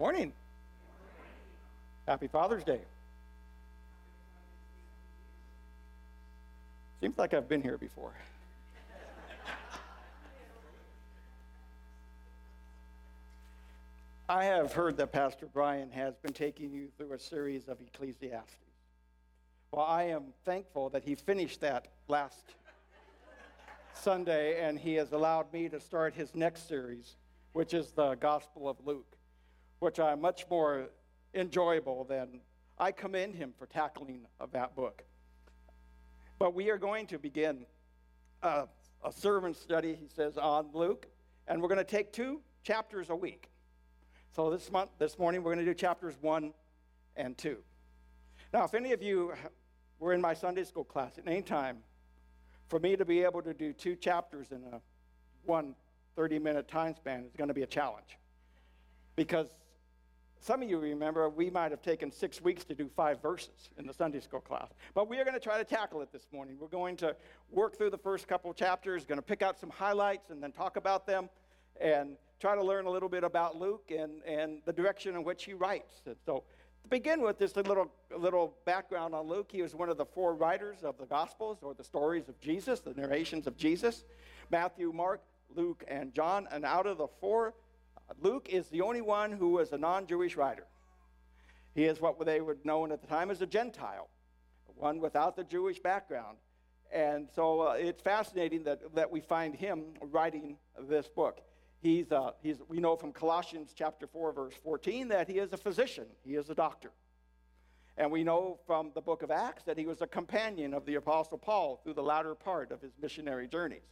Morning. Happy Father's Day. Seems like I've been here before. I have heard that Pastor Brian has been taking you through a series of Ecclesiastes. Well, I am thankful that he finished that last Sunday and he has allowed me to start his next series, which is the Gospel of Luke, which I'm much more enjoyable than I commend him for tackling of that book. But we are going to begin a, a sermon study, he says, on Luke, and we're going to take two chapters a week. So this month, this morning, we're going to do chapters one and two. Now, if any of you were in my Sunday school class at any time, for me to be able to do two chapters in a one 30 minute time span is going to be a challenge. Because some of you remember we might have taken six weeks to do five verses in the Sunday school class. But we are going to try to tackle it this morning. We're going to work through the first couple chapters, going to pick out some highlights and then talk about them and try to learn a little bit about Luke and, and the direction in which he writes. So, to begin with, just a little, little background on Luke. He was one of the four writers of the Gospels or the stories of Jesus, the narrations of Jesus Matthew, Mark, Luke, and John. And out of the four, Luke is the only one who was a non Jewish writer. He is what they would known at the time as a Gentile, one without the Jewish background. And so uh, it's fascinating that, that we find him writing this book. He's, uh, he's, we know from Colossians chapter 4, verse 14, that he is a physician, he is a doctor. And we know from the book of Acts that he was a companion of the Apostle Paul through the latter part of his missionary journeys.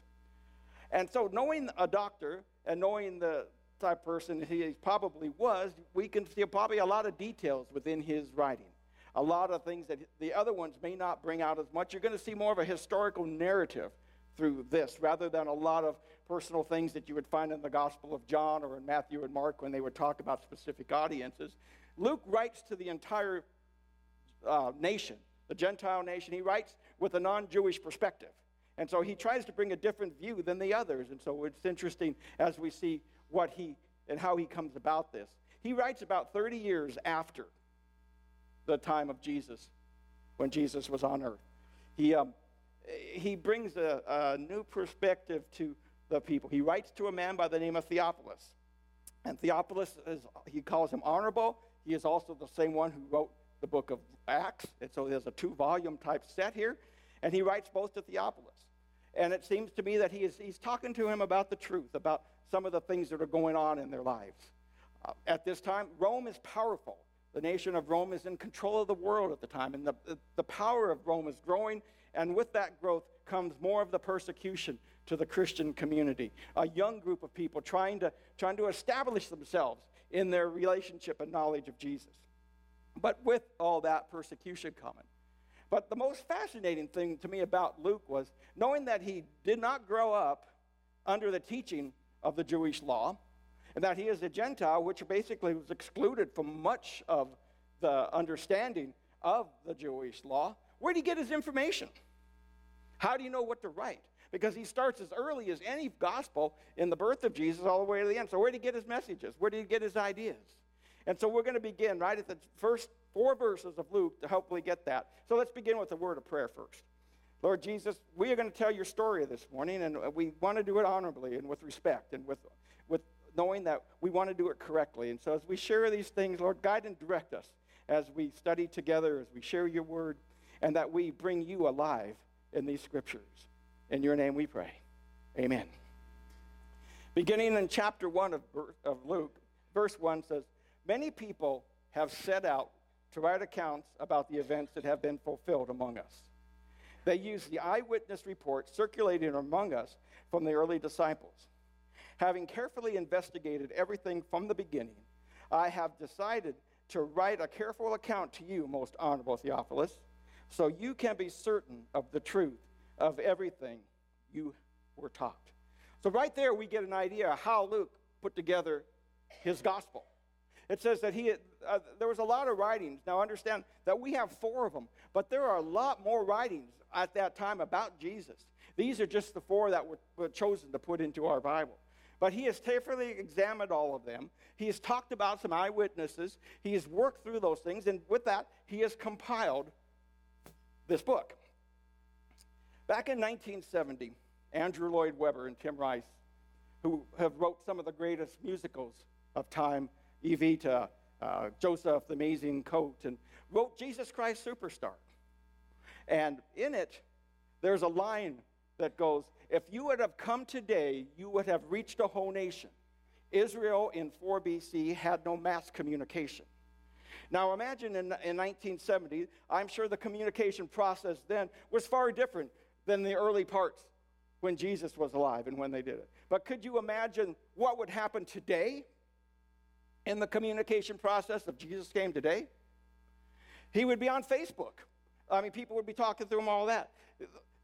And so, knowing a doctor and knowing the type person he probably was, we can see probably a lot of details within his writing. A lot of things that the other ones may not bring out as much. You're going to see more of a historical narrative through this rather than a lot of personal things that you would find in the Gospel of John or in Matthew and Mark when they would talk about specific audiences. Luke writes to the entire uh, nation, the Gentile nation. He writes with a non Jewish perspective. And so he tries to bring a different view than the others. And so it's interesting as we see what he and how he comes about this. He writes about 30 years after the time of Jesus, when Jesus was on earth. He, um, he brings a, a new perspective to the people. He writes to a man by the name of Theophilus. And Theophilus, is, he calls him honorable. He is also the same one who wrote the book of Acts. And so there's a two volume type set here. And he writes both to Theophilus. And it seems to me that he is, he's talking to him about the truth, about some of the things that are going on in their lives. Uh, at this time, Rome is powerful. The nation of Rome is in control of the world at the time, and the, the power of Rome is growing, and with that growth comes more of the persecution to the Christian community. A young group of people trying to, trying to establish themselves in their relationship and knowledge of Jesus. But with all that persecution coming. But the most fascinating thing to me about Luke was knowing that he did not grow up under the teaching of the Jewish law, and that he is a Gentile, which basically was excluded from much of the understanding of the Jewish law. Where did he get his information? How do you know what to write? Because he starts as early as any gospel in the birth of Jesus all the way to the end. So, where did he get his messages? Where did he get his ideas? And so, we're going to begin right at the first four verses of Luke to hopefully get that. So, let's begin with a word of prayer first. Lord Jesus, we are going to tell your story this morning, and we want to do it honorably and with respect and with, with knowing that we want to do it correctly. And so, as we share these things, Lord, guide and direct us as we study together, as we share your word, and that we bring you alive in these scriptures. In your name we pray. Amen. Beginning in chapter 1 of, of Luke, verse 1 says, Many people have set out to write accounts about the events that have been fulfilled among us. They use the eyewitness reports circulating among us from the early disciples. Having carefully investigated everything from the beginning, I have decided to write a careful account to you, most honorable Theophilus, so you can be certain of the truth of everything you were taught. So, right there, we get an idea of how Luke put together his gospel. It says that he, uh, there was a lot of writings. Now, understand that we have four of them, but there are a lot more writings at that time about Jesus. These are just the four that were, were chosen to put into our Bible. But he has carefully examined all of them. He has talked about some eyewitnesses. He has worked through those things. And with that, he has compiled this book. Back in 1970, Andrew Lloyd Webber and Tim Rice, who have wrote some of the greatest musicals of time, Evita, uh, Joseph, the Amazing Coat, and wrote Jesus Christ Superstar. And in it, there's a line that goes, If you would have come today, you would have reached a whole nation. Israel in 4 BC had no mass communication. Now imagine in, in 1970, I'm sure the communication process then was far different than the early parts when Jesus was alive and when they did it. But could you imagine what would happen today in the communication process if Jesus came today? He would be on Facebook. I mean, people would be talking through him all that.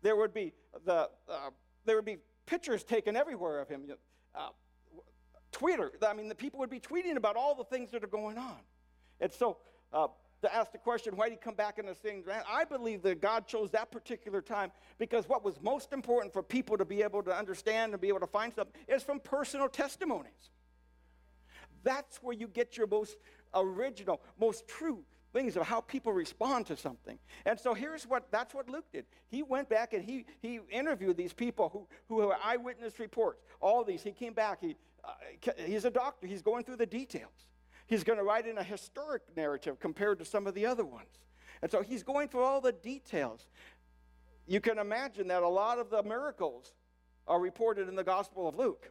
There would be the uh, there would be pictures taken everywhere of him. Uh, Twitter. I mean, the people would be tweeting about all the things that are going on. And so, uh, to ask the question, why did he come back in the same I believe that God chose that particular time because what was most important for people to be able to understand and be able to find something is from personal testimonies. That's where you get your most original, most true things of how people respond to something. And so here's what that's what Luke did. He went back and he he interviewed these people who who have eyewitness reports. All these. He came back. He uh, he's a doctor. He's going through the details. He's going to write in a historic narrative compared to some of the other ones. And so he's going through all the details. You can imagine that a lot of the miracles are reported in the Gospel of Luke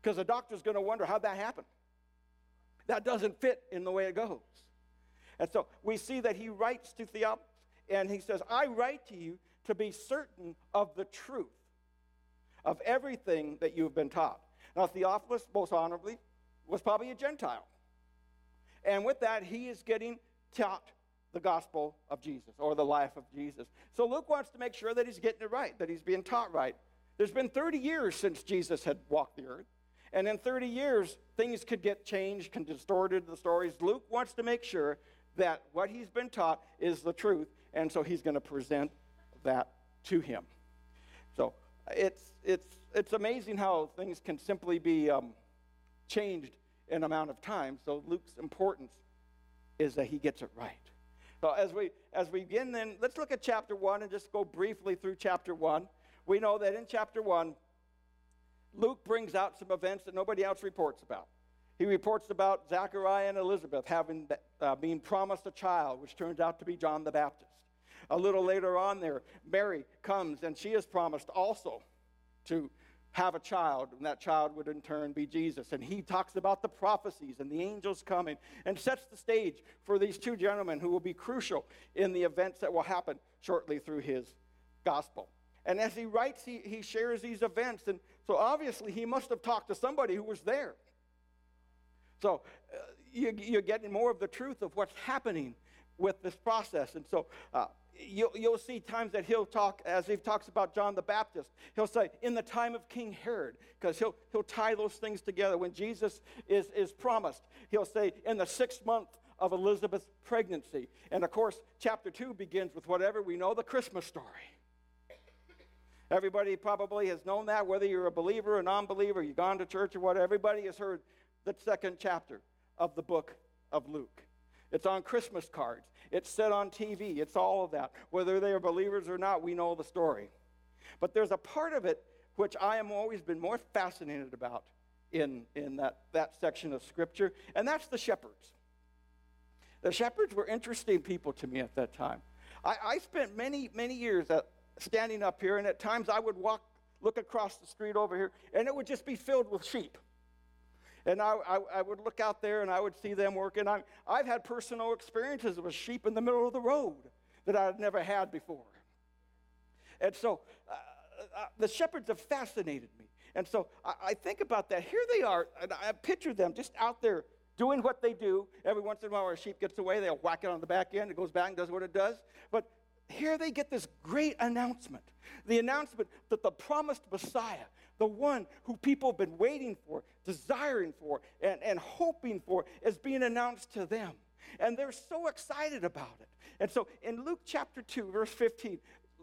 because the doctor's going to wonder how that happened. That doesn't fit in the way it goes. And so we see that he writes to Theophilus and he says, I write to you to be certain of the truth of everything that you've been taught. Now, Theophilus, most honorably, was probably a Gentile. And with that, he is getting taught the gospel of Jesus or the life of Jesus. So Luke wants to make sure that he's getting it right, that he's being taught right. There's been 30 years since Jesus had walked the earth. And in 30 years, things could get changed, can distorted the stories. Luke wants to make sure that what he's been taught is the truth, and so he's going to present that to him. So it's, it's, it's amazing how things can simply be um, changed in amount of time. So Luke's importance is that he gets it right. So as we as we begin then, let's look at chapter one and just go briefly through chapter one. We know that in chapter one, Luke brings out some events that nobody else reports about. He reports about Zachariah and Elizabeth having uh, being promised a child, which turns out to be John the Baptist. A little later on, there, Mary comes and she is promised also to have a child, and that child would in turn be Jesus. And he talks about the prophecies and the angels coming and sets the stage for these two gentlemen who will be crucial in the events that will happen shortly through his gospel. And as he writes, he, he shares these events. And so obviously, he must have talked to somebody who was there. So uh, you, you're getting more of the truth of what's happening with this process. And so uh, you'll, you'll see times that he'll talk, as he talks about John the Baptist, he'll say, in the time of King Herod, because he'll, he'll tie those things together. When Jesus is, is promised, he'll say, in the sixth month of Elizabeth's pregnancy. And of course, chapter 2 begins with whatever we know the Christmas story. Everybody probably has known that, whether you're a believer or non believer, you've gone to church or whatever. Everybody has heard the second chapter of the book of Luke. It's on Christmas cards. It's said on TV. It's all of that. Whether they are believers or not, we know the story. But there's a part of it which I have always been more fascinated about in, in that, that section of Scripture, and that's the shepherds. The shepherds were interesting people to me at that time. I, I spent many, many years at, standing up here, and at times I would walk, look across the street over here, and it would just be filled with sheep. And I, I, I, would look out there and I would see them working. I, I've had personal experiences with sheep in the middle of the road that I'd never had before. And so uh, uh, the shepherds have fascinated me. And so I, I, think about that. Here they are, and I picture them just out there doing what they do. Every once in a while, a sheep gets away, they'll whack it on the back end, it goes back and does what it does. But here they get this great announcement the announcement that the promised Messiah, the one who people have been waiting for, desiring for, and, and hoping for, is being announced to them. And they're so excited about it. And so in Luke chapter 2, verse 15,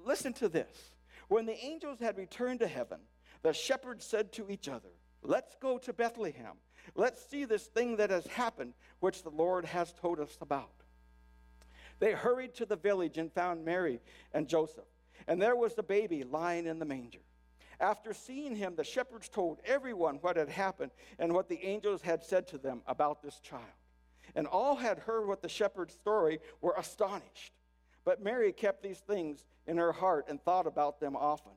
listen to this. When the angels had returned to heaven, the shepherds said to each other, Let's go to Bethlehem. Let's see this thing that has happened, which the Lord has told us about. They hurried to the village and found Mary and Joseph, and there was the baby lying in the manger. After seeing him, the shepherds told everyone what had happened and what the angels had said to them about this child. And all had heard what the shepherd's story were astonished. But Mary kept these things in her heart and thought about them often.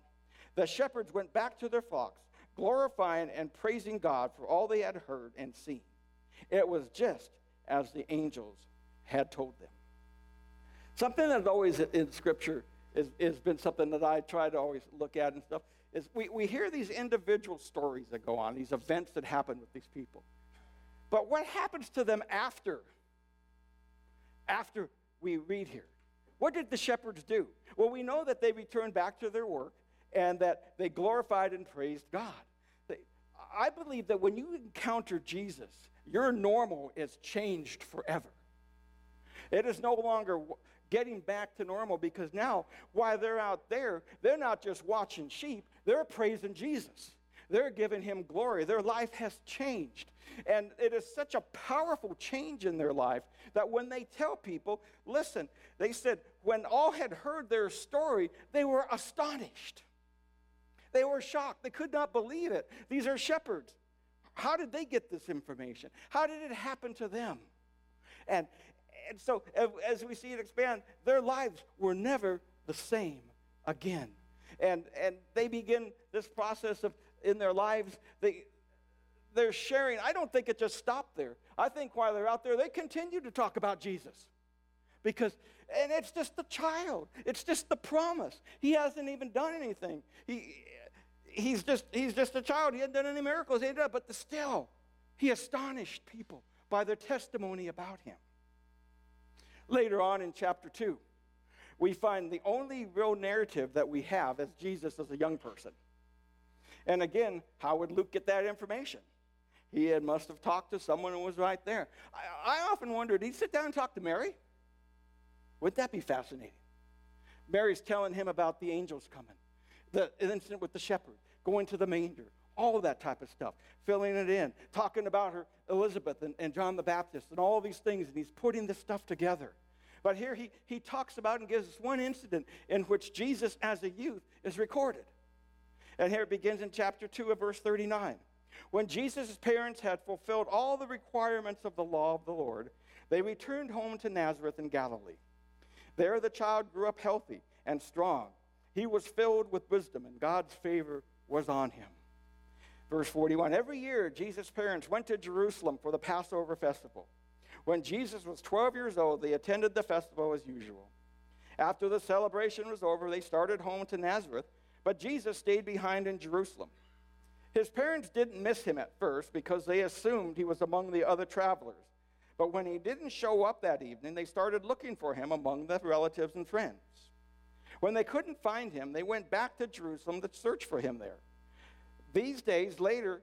The shepherds went back to their flocks, glorifying and praising God for all they had heard and seen. It was just as the angels had told them. Something that's always in Scripture has been something that I try to always look at and stuff is we, we hear these individual stories that go on, these events that happen with these people. But what happens to them after? After we read here. What did the shepherds do? Well, we know that they returned back to their work and that they glorified and praised God. They, I believe that when you encounter Jesus, your normal is changed forever. It is no longer getting back to normal because now, while they're out there, they're not just watching sheep, they're praising Jesus. They're giving him glory. Their life has changed. And it is such a powerful change in their life that when they tell people, listen, they said, when all had heard their story, they were astonished. They were shocked. They could not believe it. These are shepherds. How did they get this information? How did it happen to them? And, and so, as we see it expand, their lives were never the same again. And, and they begin this process of, in their lives, they, they're sharing. I don't think it just stopped there. I think while they're out there, they continue to talk about Jesus. Because, and it's just the child, it's just the promise. He hasn't even done anything. He, he's, just, he's just a child. He hasn't done any miracles, he done, but still, he astonished people by their testimony about him. Later on in chapter 2, we find the only real narrative that we have as Jesus as a young person. And again, how would Luke get that information? He had, must have talked to someone who was right there. I, I often wonder, did he sit down and talk to Mary? Wouldn't that be fascinating? Mary's telling him about the angels coming, the incident with the shepherd, going to the manger, all of that type of stuff, filling it in, talking about her, Elizabeth and, and John the Baptist, and all these things, and he's putting this stuff together. But here he, he talks about and gives us one incident in which Jesus as a youth is recorded. And here it begins in chapter 2 of verse 39. When Jesus' parents had fulfilled all the requirements of the law of the Lord, they returned home to Nazareth in Galilee. There the child grew up healthy and strong. He was filled with wisdom, and God's favor was on him. Verse 41 Every year, Jesus' parents went to Jerusalem for the Passover festival. When Jesus was 12 years old, they attended the festival as usual. After the celebration was over, they started home to Nazareth, but Jesus stayed behind in Jerusalem. His parents didn't miss him at first because they assumed he was among the other travelers. But when he didn't show up that evening, they started looking for him among the relatives and friends. When they couldn't find him, they went back to Jerusalem to search for him there. These days later,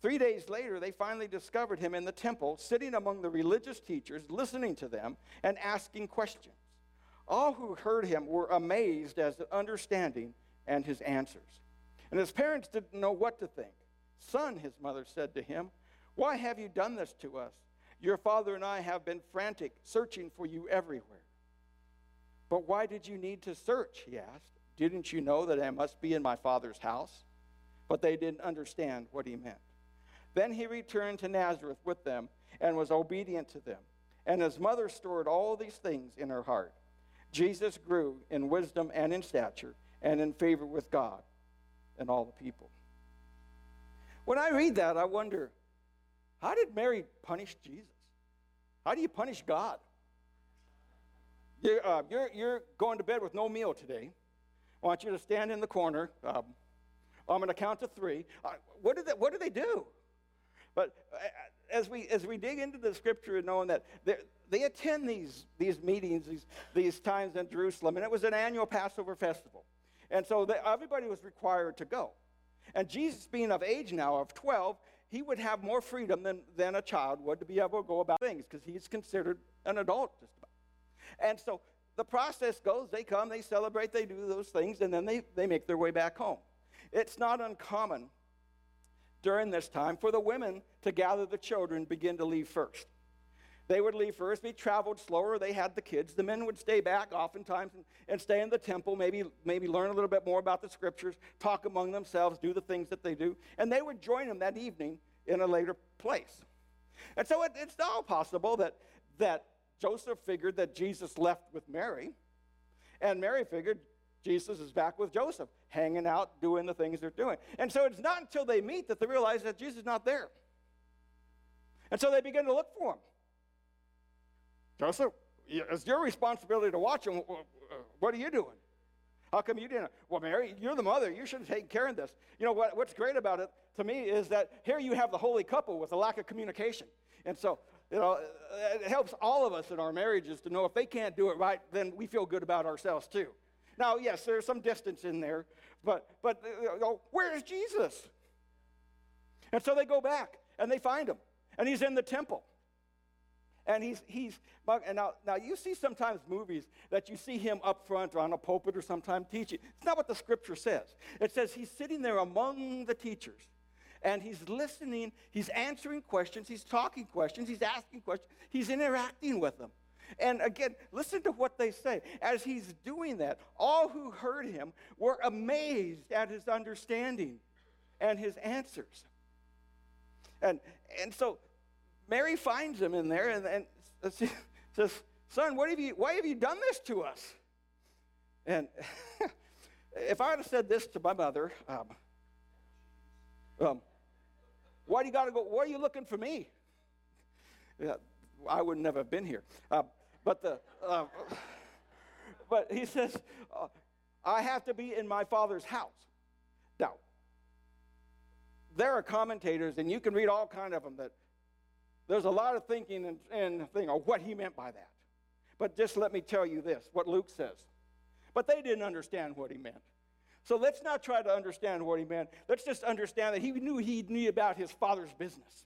three days later, they finally discovered him in the temple, sitting among the religious teachers, listening to them and asking questions. All who heard him were amazed at to understanding and his answers. And his parents didn't know what to think. Son, his mother said to him, why have you done this to us? Your father and I have been frantic, searching for you everywhere. But why did you need to search? He asked. Didn't you know that I must be in my father's house? But they didn't understand what he meant. Then he returned to Nazareth with them and was obedient to them. And his mother stored all these things in her heart. Jesus grew in wisdom and in stature and in favor with God and all the people. When I read that, I wonder how did Mary punish Jesus? How do you punish God? You're, uh, you're, you're going to bed with no meal today. I want you to stand in the corner. Um, I'm going to count to three. Uh, what, did they, what do they do? But uh, as we, as we dig into the scripture and knowing that they attend these, these meetings, these, these times in Jerusalem, and it was an annual Passover festival. And so they, everybody was required to go. And Jesus, being of age now, of 12, he would have more freedom than, than a child would to be able to go about things because he's considered an adult just about. And so the process goes they come, they celebrate, they do those things, and then they, they make their way back home. It's not uncommon during this time for the women to gather the children, begin to leave first. They would leave first, they traveled slower, they had the kids. The men would stay back oftentimes and, and stay in the temple, maybe, maybe learn a little bit more about the scriptures, talk among themselves, do the things that they do. And they would join them that evening in a later place. And so it, it's all possible that, that Joseph figured that Jesus left with Mary, and Mary figured Jesus is back with Joseph, hanging out, doing the things they're doing. And so it's not until they meet that they realize that Jesus is not there. And so they begin to look for him. Joseph, it's your responsibility to watch him. Uh, what are you doing? How come you didn't? Well, Mary, you're the mother. You should have taken care of this. You know what, what's great about it to me is that here you have the holy couple with a lack of communication. And so, you know, it helps all of us in our marriages to know if they can't do it right, then we feel good about ourselves too. Now, yes, there's some distance in there, but, but uh, you know, where is Jesus? And so they go back and they find him, and he's in the temple. And he's, he's and now, now you see sometimes movies that you see him up front or on a pulpit or sometime teaching. It's not what the scripture says. It says he's sitting there among the teachers and he's listening, he's answering questions, he's talking questions, he's asking questions, he's interacting with them. And again, listen to what they say. As he's doing that, all who heard him were amazed at his understanding and his answers. And, and so Mary finds him in there and, and says, Son, what have you, why have you done this to us? And if I had said this to my mother, um, um, why do you got to go? Why are you looking for me? Yeah, I would never have been here. Uh, but the, uh, but he says, uh, I have to be in my father's house. Now, there are commentators, and you can read all kind of them that there's a lot of thinking and, and thing of what he meant by that. But just let me tell you this what Luke says. But they didn't understand what he meant. So let's not try to understand what he meant. Let's just understand that he knew he knew about his father's business.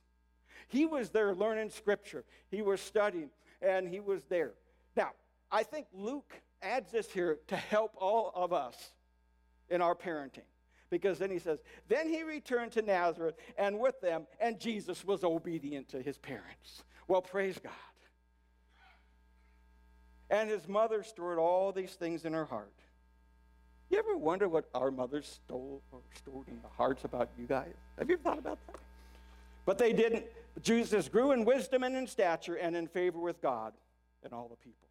He was there learning scripture, he was studying, and he was there. Now, I think Luke adds this here to help all of us in our parenting. Because then he says, Then he returned to Nazareth and with them, and Jesus was obedient to his parents. Well, praise God. And his mother stored all these things in her heart. You ever wonder what our mothers stole or stored in the hearts about you guys? Have you ever thought about that? But they didn't. Jesus grew in wisdom and in stature and in favor with God and all the people.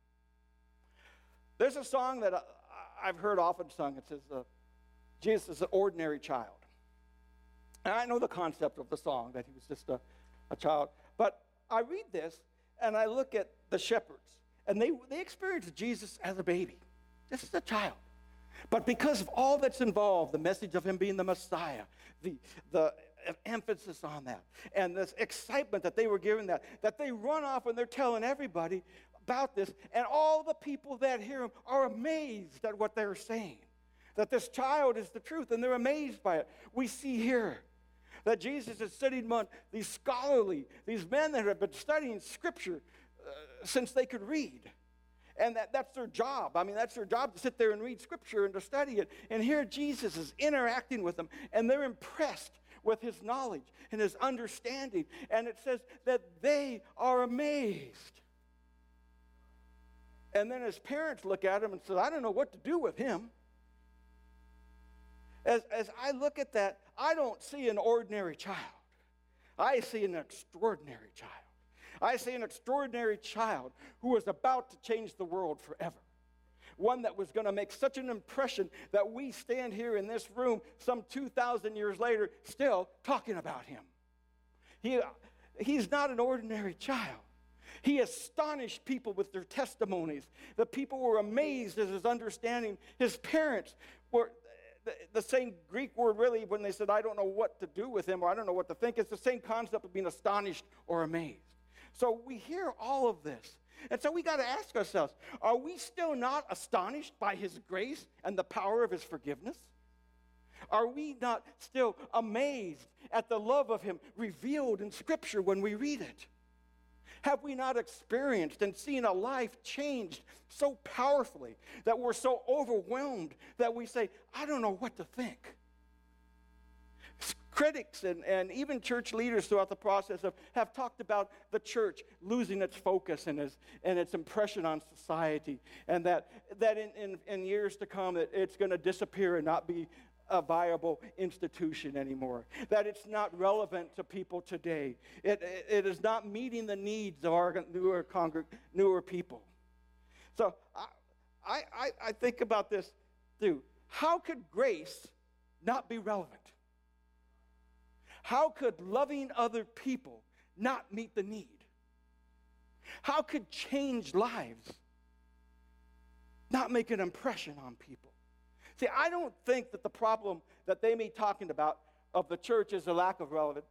There's a song that I've heard often sung. It says, uh, Jesus is an ordinary child. And I know the concept of the song, that he was just a, a child. But I read this and I look at the shepherds, and they, they experience Jesus as a baby, just as a child. But because of all that's involved, the message of him being the Messiah, the, the emphasis on that, and this excitement that they were giving that, that they run off and they're telling everybody about this, and all the people that hear them are amazed at what they're saying. That this child is the truth, and they're amazed by it. We see here that Jesus is sitting among these scholarly, these men that have been studying Scripture uh, since they could read. And that, that's their job. I mean, that's their job to sit there and read scripture and to study it. And here Jesus is interacting with them, and they're impressed with his knowledge and his understanding. And it says that they are amazed. And then his parents look at him and say, I don't know what to do with him. As, as I look at that, I don't see an ordinary child. I see an extraordinary child. I see an extraordinary child who was about to change the world forever. One that was going to make such an impression that we stand here in this room some 2,000 years later still talking about him. He, he's not an ordinary child. He astonished people with their testimonies. The people were amazed at his understanding. His parents were, the, the, same Greek word really when they said, I don't know what to do with him or I don't know what to think. It's the same concept of being astonished or amazed. So we hear all of this. And so we got to ask ourselves are we still not astonished by his grace and the power of his forgiveness? Are we not still amazed at the love of him revealed in Scripture when we read it? Have we not experienced and seen a life changed so powerfully that we're so overwhelmed that we say, I don't know what to think? Critics and, and even church leaders throughout the process have, have talked about the church losing its focus and its, and its impression on society, and that, that in, in, in years to come, it, it's going to disappear and not be a viable institution anymore, that it's not relevant to people today. It, it, it is not meeting the needs of our newer, congreg- newer people. So I, I, I think about this too. How could grace not be relevant? How could loving other people not meet the need? How could change lives not make an impression on people? See, I don't think that the problem that they may be talking about of the church is a lack of relevance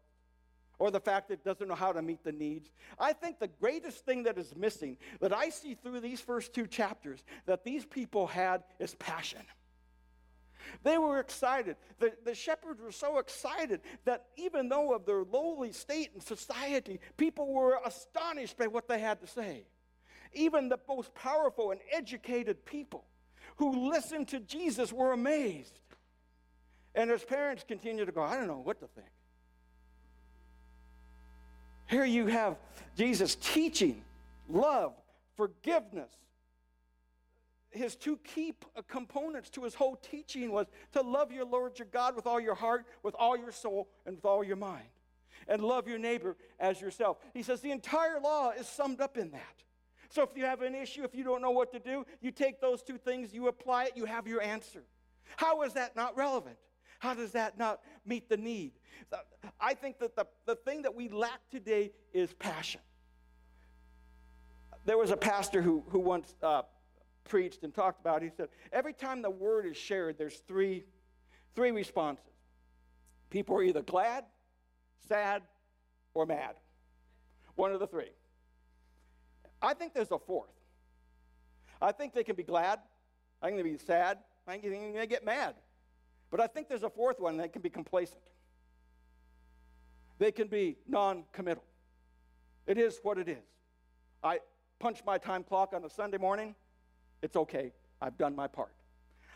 or the fact that it doesn't know how to meet the needs. I think the greatest thing that is missing that I see through these first two chapters that these people had is passion. They were excited. The, the shepherds were so excited that even though of their lowly state in society, people were astonished by what they had to say. Even the most powerful and educated people who listened to Jesus were amazed. And his parents continued to go, I don't know what to think. Here you have Jesus teaching love, forgiveness. His two key components to his whole teaching was to love your Lord your God with all your heart, with all your soul, and with all your mind. And love your neighbor as yourself. He says the entire law is summed up in that. So if you have an issue, if you don't know what to do, you take those two things, you apply it, you have your answer. How is that not relevant? How does that not meet the need? I think that the, the thing that we lack today is passion. There was a pastor who, who once uh, preached and talked about, he said, every time the word is shared, there's three, three responses. People are either glad, sad, or mad. One of the three. I think there's a fourth. I think they can be glad. I think they can be sad. I think they get mad. But I think there's a fourth one that can be complacent. They can be non committal. It is what it is. I punch my time clock on a Sunday morning. It's okay. I've done my part.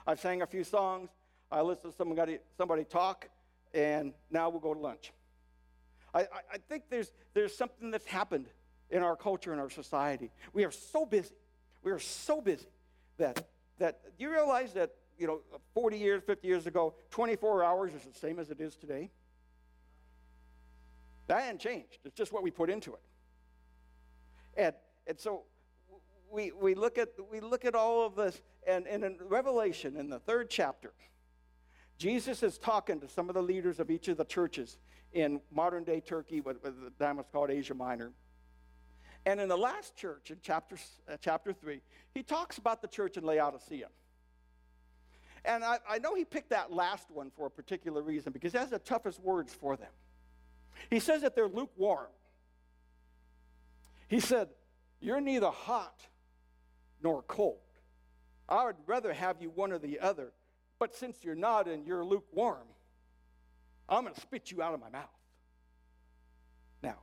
I've sang a few songs. I listened to somebody, somebody talk, and now we'll go to lunch. I, I, I think there's, there's something that's happened in our culture and our society. We are so busy. We are so busy that, that do you realize that, you know, 40 years, 50 years ago, 24 hours is the same as it is today? That hasn't changed. It's just what we put into it. And, and so we, we, look at, we look at all of this, and, and in Revelation, in the third chapter, Jesus is talking to some of the leaders of each of the churches in modern day Turkey, what, what the time was called Asia Minor. And in the last church, in chapter, uh, chapter 3, he talks about the church in Laodicea. And I, I know he picked that last one for a particular reason because it has the toughest words for them. He says that they're lukewarm. He said, You're neither hot nor cold. I would rather have you one or the other, but since you're not and you're lukewarm, I'm going to spit you out of my mouth. Now,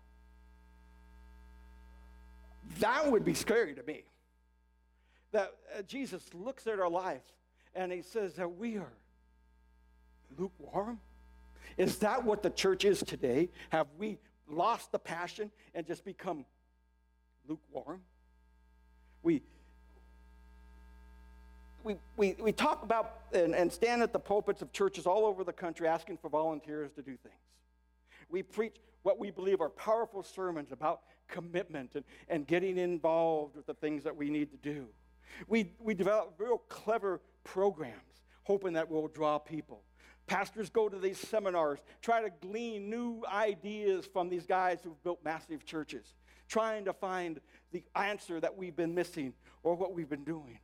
that would be scary to me. That uh, Jesus looks at our life and he says that we are lukewarm. Is that what the church is today? Have we lost the passion and just become lukewarm? We, we, we, talk about and, and stand at the pulpits of churches all over the country asking for volunteers to do things. We preach what we believe are powerful sermons about commitment and, and getting involved with the things that we need to do. We, we develop real clever programs, hoping that will draw people. Pastors go to these seminars, try to glean new ideas from these guys who've built massive churches, trying to find the answer that we've been missing or what we've been doing.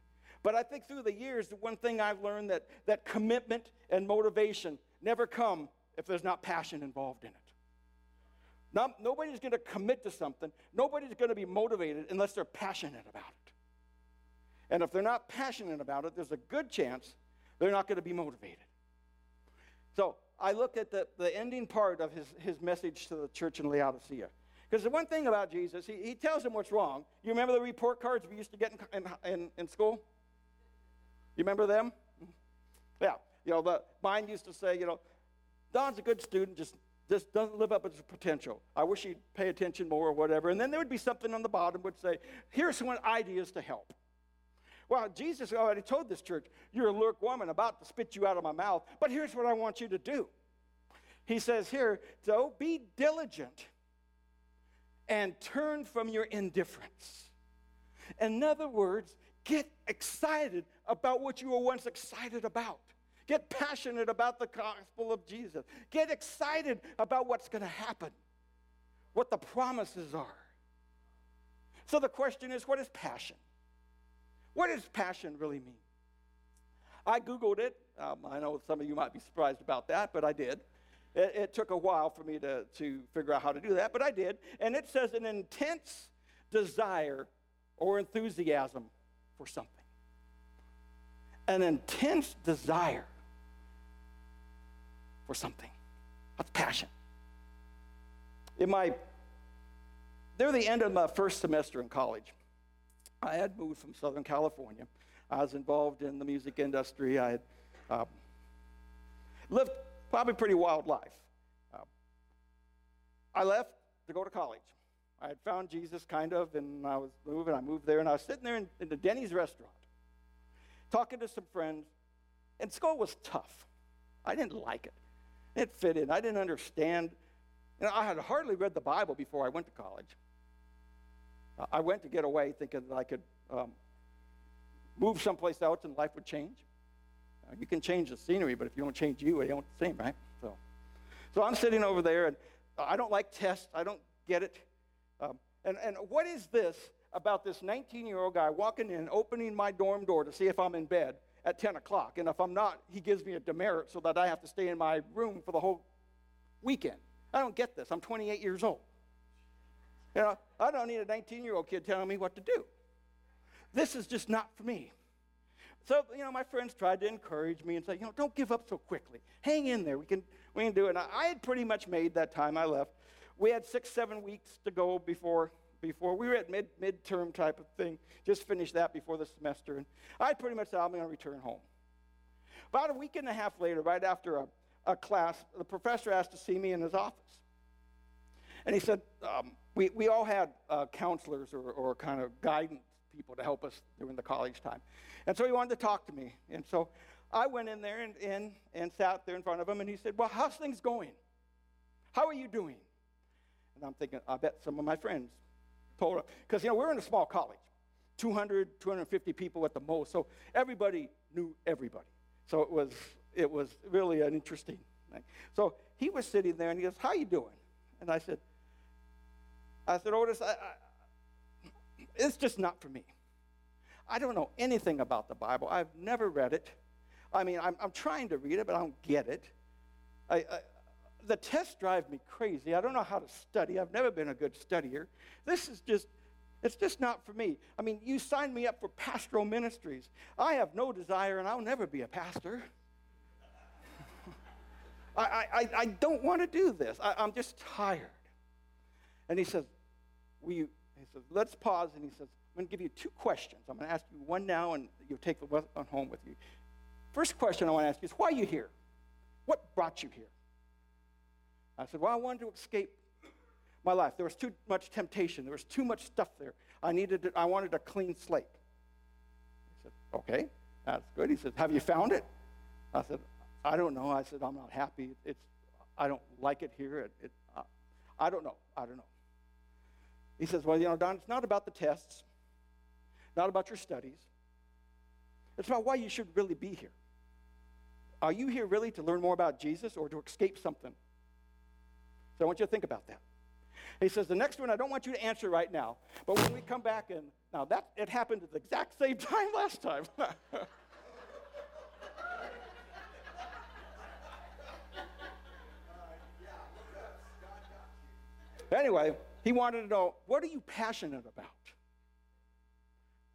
But I think through the years, the one thing I've learned that, that commitment and motivation never come if there's not passion involved in it. Not, nobody's going to commit to something. Nobody's going to be motivated unless they're passionate about it. And if they're not passionate about it, there's a good chance they're not going to be motivated. So I look at the, the ending part of his, his message to the church in Laodicea. Because the one thing about Jesus, he, he tells them what's wrong. You remember the report cards we used to get in, in, in school? You remember them? Yeah. You know, the, mine used to say, you know, Don's a good student, just, just doesn't live up to his potential. I wish he'd pay attention more or whatever. And then there would be something on the bottom would say, here's some ideas to help. Well, Jesus oh, already told this church, you're a lukewarm, and about to spit you out of my mouth, but here's what I want you to do. He says here, so be diligent and turn from your indifference. In other words, get excited about what you were once excited about. Get passionate about the gospel of Jesus. Get excited about what's going to happen, what the promises are. So the question is what is passion? What does passion really mean? I Googled it. Um, I know some of you might be surprised about that, but I did. It, it, took a while for me to, to figure out how to do that, but I did. And it says an intense desire or enthusiasm for something. An intense desire for something. That's passion. In my, near the end of my first semester in college, I had moved from Southern California. I was involved in the music industry. I had uh, lived probably pretty wild life. Uh, I left to go to college. I had found Jesus kind of, and I was moving. I moved there, and I was sitting there in, in the Denny's restaurant, talking to some friends, and school was tough. I didn't like it. It fit in. I didn't understand. You know, I had hardly read the Bible before I went to college. I went to get away thinking that I could um, move someplace else and life would change. Uh, you can change the scenery, but if you don't change you, it don't seem right? So, so I'm sitting over there, and I don't like tests. I don't get it. And, and what is this about this 19 year old guy walking in, opening my dorm door to see if I'm in bed at 10 o'clock? And if I'm not, he gives me a demerit so that I have to stay in my room for the whole weekend. I don't get this. I'm 28 years old. You know, I don't need a 19 year old kid telling me what to do. This is just not for me. So, you know, my friends tried to encourage me and say, you know, don't give up so quickly. Hang in there. We can, we can do it. And I had pretty much made that time I left. We had six, seven weeks to go before, before we were at mid, midterm type of thing. Just finished that before the semester. And I pretty much said, I'm going to return home. About a week and a half later, right after a, a class, the professor asked to see me in his office. And he said, um, we, we all had uh, counselors or, or kind of guidance people to help us during the college time. And so he wanted to talk to me. And so I went in there and, and, and sat there in front of him, and he said, Well, how's things going? How are you doing? And I'm thinking, I bet some of my friends told him. Because, you know, we're in a small college 200, 250 people at the most. So everybody knew everybody. So it was, it was really an interesting thing. So he was sitting there, and he goes, How you doing? And I said, I said, Otis, I, I, it's just not for me. I don't know anything about the Bible. I've never read it. I mean, I'm, I'm trying to read it, but I don't get it. I, the tests drive me crazy. I don't know how to study. I've never been a good studier. This is just, it's just not for me. I mean, you signed me up for pastoral ministries. I have no desire, and I'll never be a pastor. I, I, I don't want to do this. I, I'm just tired. And he says, Will you? He says, Let's pause. And he says, I'm going to give you two questions. I'm going to ask you one now, and you'll take the one home with you. First question I want to ask you is, Why are you here? What brought you here? I said, Well, I wanted to escape my life. There was too much temptation, there was too much stuff there. I needed to, I wanted a clean slate. He said, Okay, that's good. He said, Have you found it? I said, I don't know. I said, I'm not happy. It's, I don't like it here. It, it, uh, I don't know. I don't know. He says, Well, you know, Don, it's not about the tests, not about your studies. It's about why you should really be here. Are you here really to learn more about Jesus or to escape something? So I want you to think about that. He says, The next one I don't want you to answer right now, but when we come back and now that it happened at the exact same time last time. anyway, he wanted to know, what are you passionate about?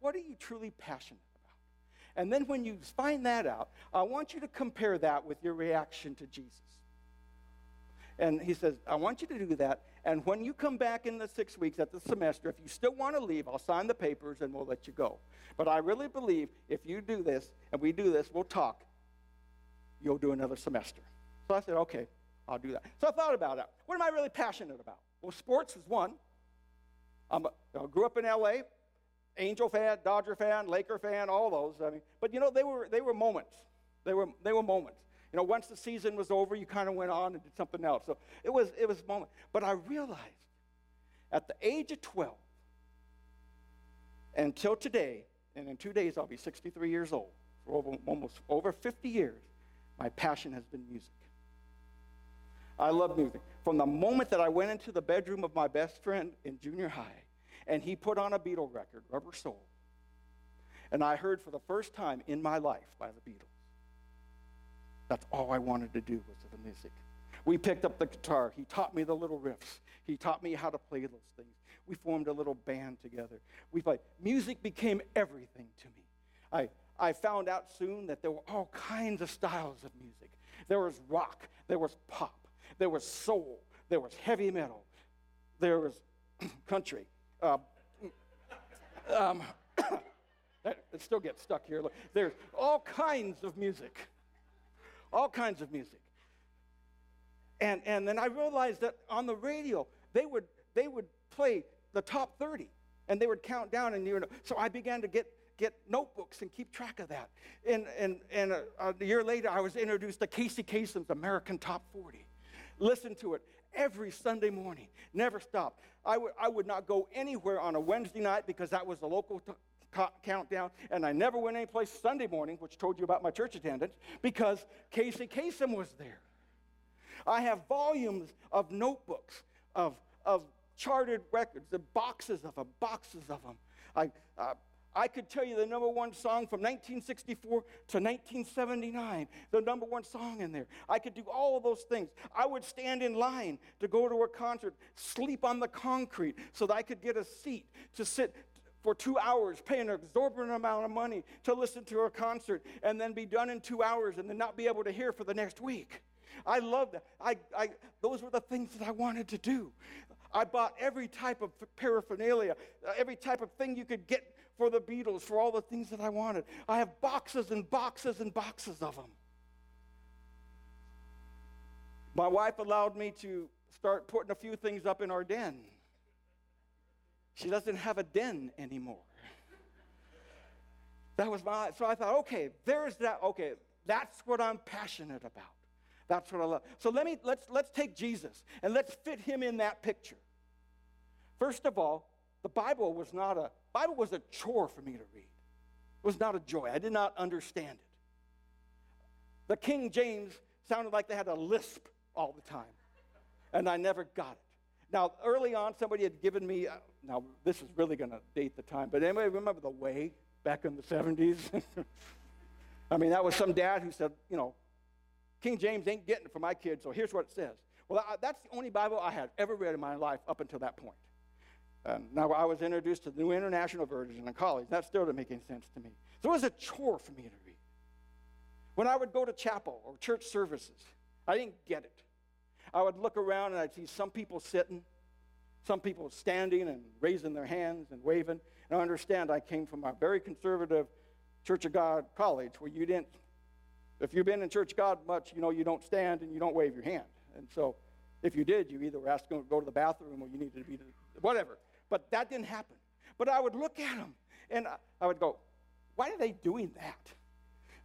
What are you truly passionate about? And then when you find that out, I want you to compare that with your reaction to Jesus. And he says, I want you to do that. And when you come back in the six weeks at the semester, if you still want to leave, I'll sign the papers and we'll let you go. But I really believe if you do this and we do this, we'll talk, you'll do another semester. So I said, okay, I'll do that. So I thought about it. What am I really passionate about? Well, sports is one. I'm a, I grew up in LA, Angel fan, Dodger fan, Laker fan, all those. I mean, but you know, they were, they were moments. They were, they were moments. You know, once the season was over, you kind of went on and did something else. So it was, it was a moment. But I realized at the age of 12, until today, and in two days I'll be 63 years old, for over, almost over 50 years, my passion has been music. I love music. From the moment that I went into the bedroom of my best friend in junior high, and he put on a Beatle record, Rubber Soul, and I heard for the first time in my life by the Beatles. That's all I wanted to do was the music. We picked up the guitar. He taught me the little riffs. He taught me how to play those things. We formed a little band together. We played. Music became everything to me. I, I found out soon that there were all kinds of styles of music. There was rock, there was pop, there was soul, there was heavy metal, there was country. Uh, um, it still gets stuck here. Look, there's all kinds of music, all kinds of music. And, and then I realized that on the radio, they would, they would play the top 30 and they would count down and you know so i began to get get notebooks and keep track of that. And and and a, a year later i was introduced to casey kasem's american top 40 listen to it every sunday morning never stopped I, w- I would not go anywhere on a wednesday night because that was the local t- countdown and i never went anyplace sunday morning which told you about my church attendance because casey kasem was there i have volumes of notebooks of of charted records, the boxes of them, boxes of them. I, uh, I could tell you the number one song from 1964 to 1979, the number one song in there. I could do all of those things. I would stand in line to go to a concert, sleep on the concrete so that I could get a seat to sit for two hours, pay an exorbitant amount of money to listen to a concert, and then be done in two hours and then not be able to hear for the next week. I love that. I, I, those were the things that I wanted to do. I bought every type of paraphernalia, uh, every type of thing you could get for the Beatles, for all the things that I wanted. I have boxes and boxes and boxes of them. My wife allowed me to start putting a few things up in our den. She doesn't have a den anymore. That was my, so I thought, okay, there's that, okay, that's what I'm passionate about. That's what I love. So let me let's let's take Jesus and let's fit him in that picture. First of all, the Bible was not a Bible was a chore for me to read. It was not a joy. I did not understand it. The King James sounded like they had a lisp all the time, and I never got it. Now, early on, somebody had given me, uh, now this is really going to date the time, but anybody remember The Way back in the 70s? I mean, that was some dad who said, you know, King James ain't getting it for my kids, so here's what it says. Well, I, that's the only Bible I had ever read in my life up until that point. Um, now, I was introduced to the New International Version in college. That still didn't make any sense to me. So it was a chore for me to read. When I would go to chapel or church services, I didn't get it. I would look around and I'd see some people sitting, some people standing and raising their hands and waving. And I understand I came from a very conservative Church of God college where you didn't if you've been in church of God much, you know you don't stand and you don't wave your hand. And so if you did, you either were asked to go to the bathroom or you needed to be, to, whatever. But that didn't happen. But I would look at them and I would go, why are they doing that?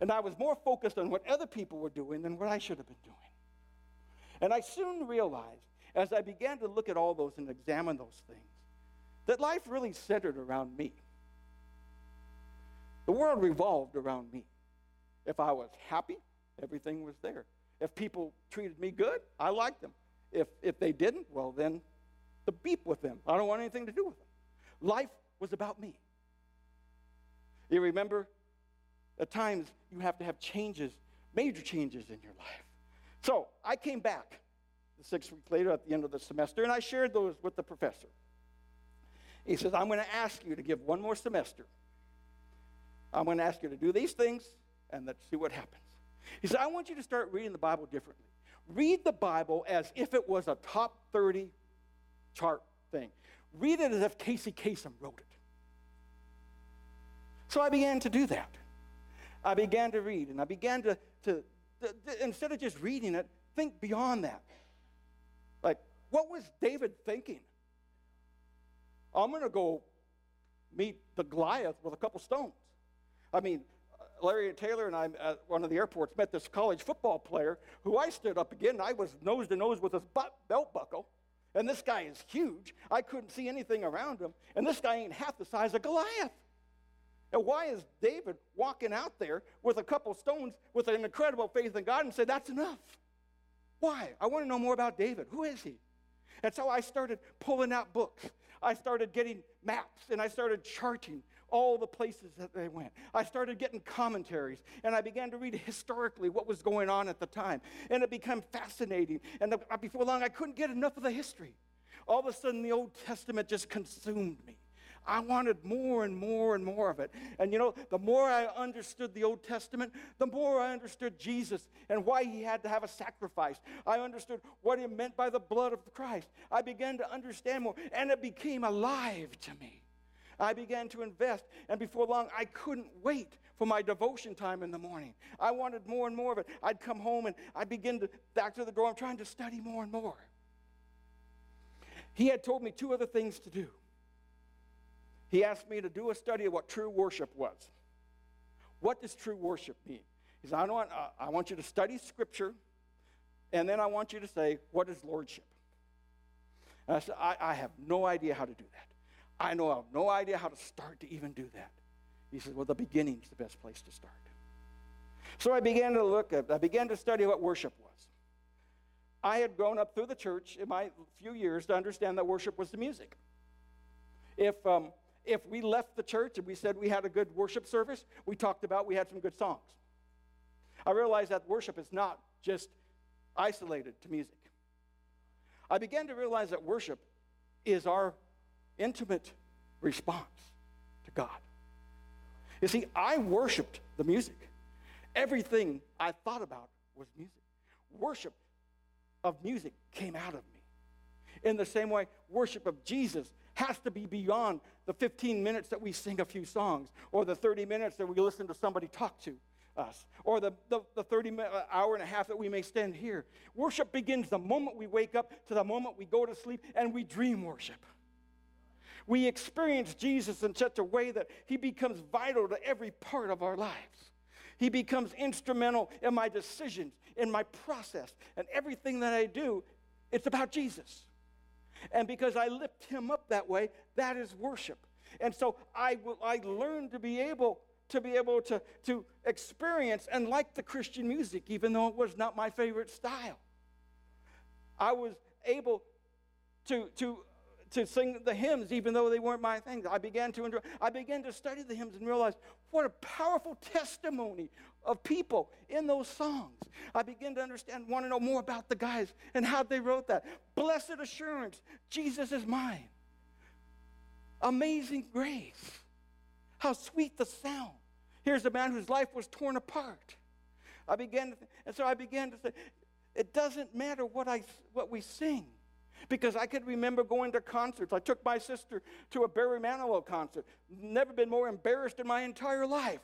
And I was more focused on what other people were doing than what I should have been doing. And I soon realized, as I began to look at all those and examine those things, that life really centered around me. The world revolved around me. If I was happy, everything was there. If people treated me good, I liked them. If, if they didn't, well, then the beep with them. I don't want anything to do with them. Life was about me. You remember, at times you have to have changes, major changes in your life. So I came back six weeks later at the end of the semester, and I shared those with the professor. He says, I'm going to ask you to give one more semester. I'm going to ask you to do these things, and let's see what happens. He said, I want you to start reading the Bible differently. Read the Bible as if it was a top 30 chart thing. Read it as if Casey Kasem wrote it. So I began to do that. I began to read, and I began to, to, to, to instead of just reading it, think beyond that. What was David thinking? I'm going to go meet the Goliath with a couple stones. I mean, uh, Larry and Taylor and I at one of the airports met this college football player who I stood up again. I was nose to nose with his belt buckle. And this guy is huge. I couldn't see anything around him. And this guy ain't half the size of Goliath. And why is David walking out there with a couple stones with an incredible faith in God and say, that's enough? Why? I want to know more about David. Who is he? And so I started pulling out books. I started getting maps and I started charting all the places that they went. I started getting commentaries and I began to read historically what was going on at the time. And it became fascinating. And before long, I couldn't get enough of the history. All of a sudden, the Old Testament just consumed me. I wanted more and more and more of it. And you know, the more I understood the Old Testament, the more I understood Jesus and why he had to have a sacrifice. I understood what he meant by the blood of Christ. I began to understand more, and it became alive to me. I began to invest, and before long, I couldn't wait for my devotion time in the morning. I wanted more and more of it. I'd come home and I'd begin to back to the door. I'm trying to study more and more. He had told me two other things to do he asked me to do a study of what true worship was. What does true worship mean? He said, I want, uh, I want you to study Scripture, and then I want you to say, What is Lordship? And I said, I, I have no idea how to do that. I know I have no idea how to start to even do that. He said, Well, the beginning is the best place to start. So I began to look at, I began to study what worship was. I had grown up through the church in my few years to understand that worship was the music. If um, if we left the church and we said we had a good worship service, we talked about we had some good songs. I realized that worship is not just isolated to music. I began to realize that worship is our intimate response to God. You see, I worshiped the music. Everything I thought about was music. Worship of music came out of me. In the same way, worship of Jesus has to be beyond the 15 minutes that we sing a few songs, or the 30 minutes that we listen to somebody talk to us, or the, the, the 30 minute, uh, hour and a half that we may stand here. Worship begins the moment we wake up to the moment we go to sleep, and we dream worship. We experience Jesus in such a way that he becomes vital to every part of our lives. He becomes instrumental in my decisions, in my process, and everything that I do, it's about Jesus. And because I lift him up that way, that is worship. And so I, I learned to be able to be able to, to experience and like the Christian music, even though it was not my favorite style. I was able to, to to sing the hymns, even though they weren't my thing. I began to enjoy, I began to study the hymns and realize what a powerful testimony of people in those songs. I begin to understand, want to know more about the guys and how they wrote that. Blessed assurance, Jesus is mine. Amazing grace. How sweet the sound. Here's a man whose life was torn apart. I began to, and so I began to say, it doesn't matter what I what we sing because I could remember going to concerts. I took my sister to a Barry Manilow concert. Never been more embarrassed in my entire life.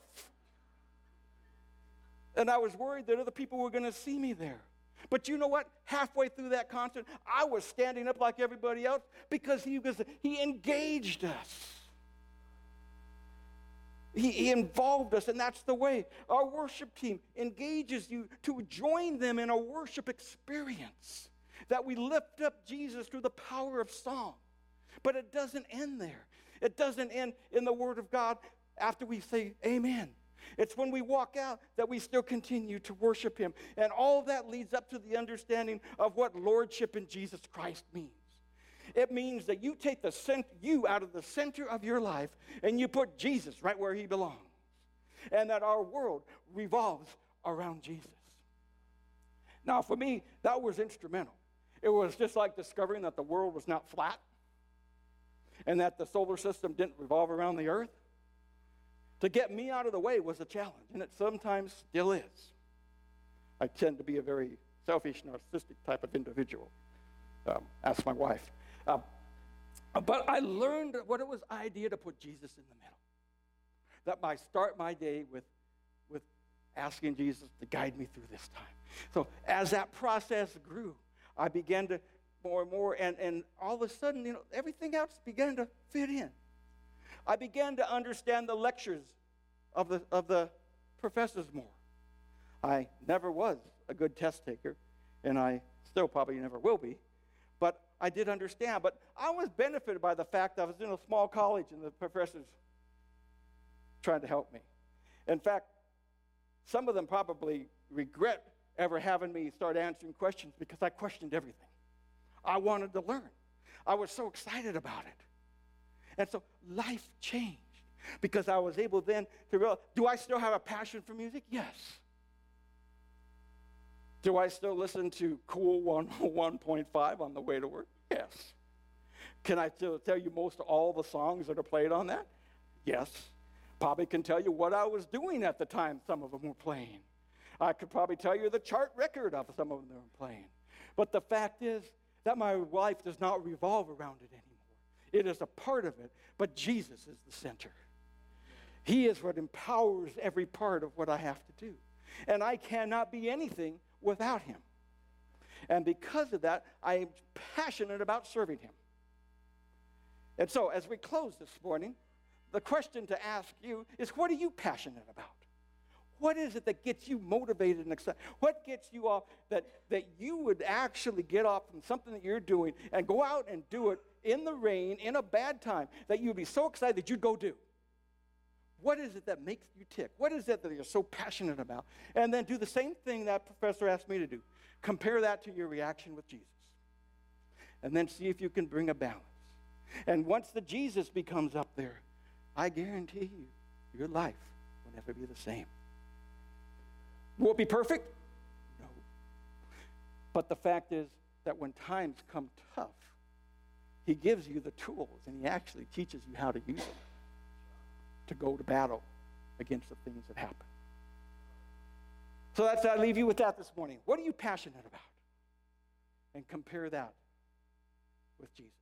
And I was worried that other people were going to see me there. But you know what? Halfway through that concert, I was standing up like everybody else because he was he engaged us. He, he, involved us, and that's the way. Our worship team engages you to join them in a worship experience that we lift up Jesus through the power of song. But it doesn't end there. It doesn't end in the Word of God after we say amen. It's when we walk out that we still continue to worship Him. And all that leads up to the understanding of what Lordship in Jesus Christ means. It means that you take the cent- you out of the center of your life and you put Jesus right where He belongs. And that our world revolves around Jesus. Now, for me, that was instrumental. It was just like discovering that the world was not flat and that the solar system didn't revolve around the earth. To get me out of the way was a challenge, and it sometimes still is. I tend to be a very selfish, narcissistic type of individual. Um, ask my wife. Um, but I learned what it was idea to put Jesus in the middle. That I start my day with, with asking Jesus to guide me through this time. So as that process grew, I began to more and more, and, and all of a sudden, you know, everything else began to fit in. I began to understand the lectures of the, of the professors more. I never was a good test taker, and I still probably never will be, but I did understand. But I was benefited by the fact that I was in a small college and the professors tried to help me. In fact, some of them probably regret ever having me start answering questions because I questioned everything. I wanted to learn. I was so excited about it. And so life changed because I was able then to realize do I still have a passion for music? Yes. Do I still listen to Cool 101.5 on the way to work? Yes. Can I still tell you most all the songs that are played on that? Yes. Probably can tell you what I was doing at the time some of them were playing. I could probably tell you the chart record of some of them were playing. But the fact is that my life does not revolve around it anymore. It is a part of it, but Jesus is the center. He is what empowers every part of what I have to do. And I cannot be anything without him. And because of that, I am passionate about serving him. And so, as we close this morning, the question to ask you is what are you passionate about? What is it that gets you motivated and excited? What gets you off that, that you would actually get off from something that you're doing and go out and do it in the rain, in a bad time, that you'd be so excited that you'd go do? What is it that makes you tick? What is it that you're so passionate about? And then do the same thing that professor asked me to do. Compare that to your reaction with Jesus. And then see if you can bring a balance. And once the Jesus becomes up there, I guarantee you, your life will never be the same. Will it be perfect? No. But the fact is that when times come tough, he gives you the tools and he actually teaches you how to use them to go to battle against the things that happen. So that's I leave you with that this morning. What are you passionate about? And compare that with Jesus.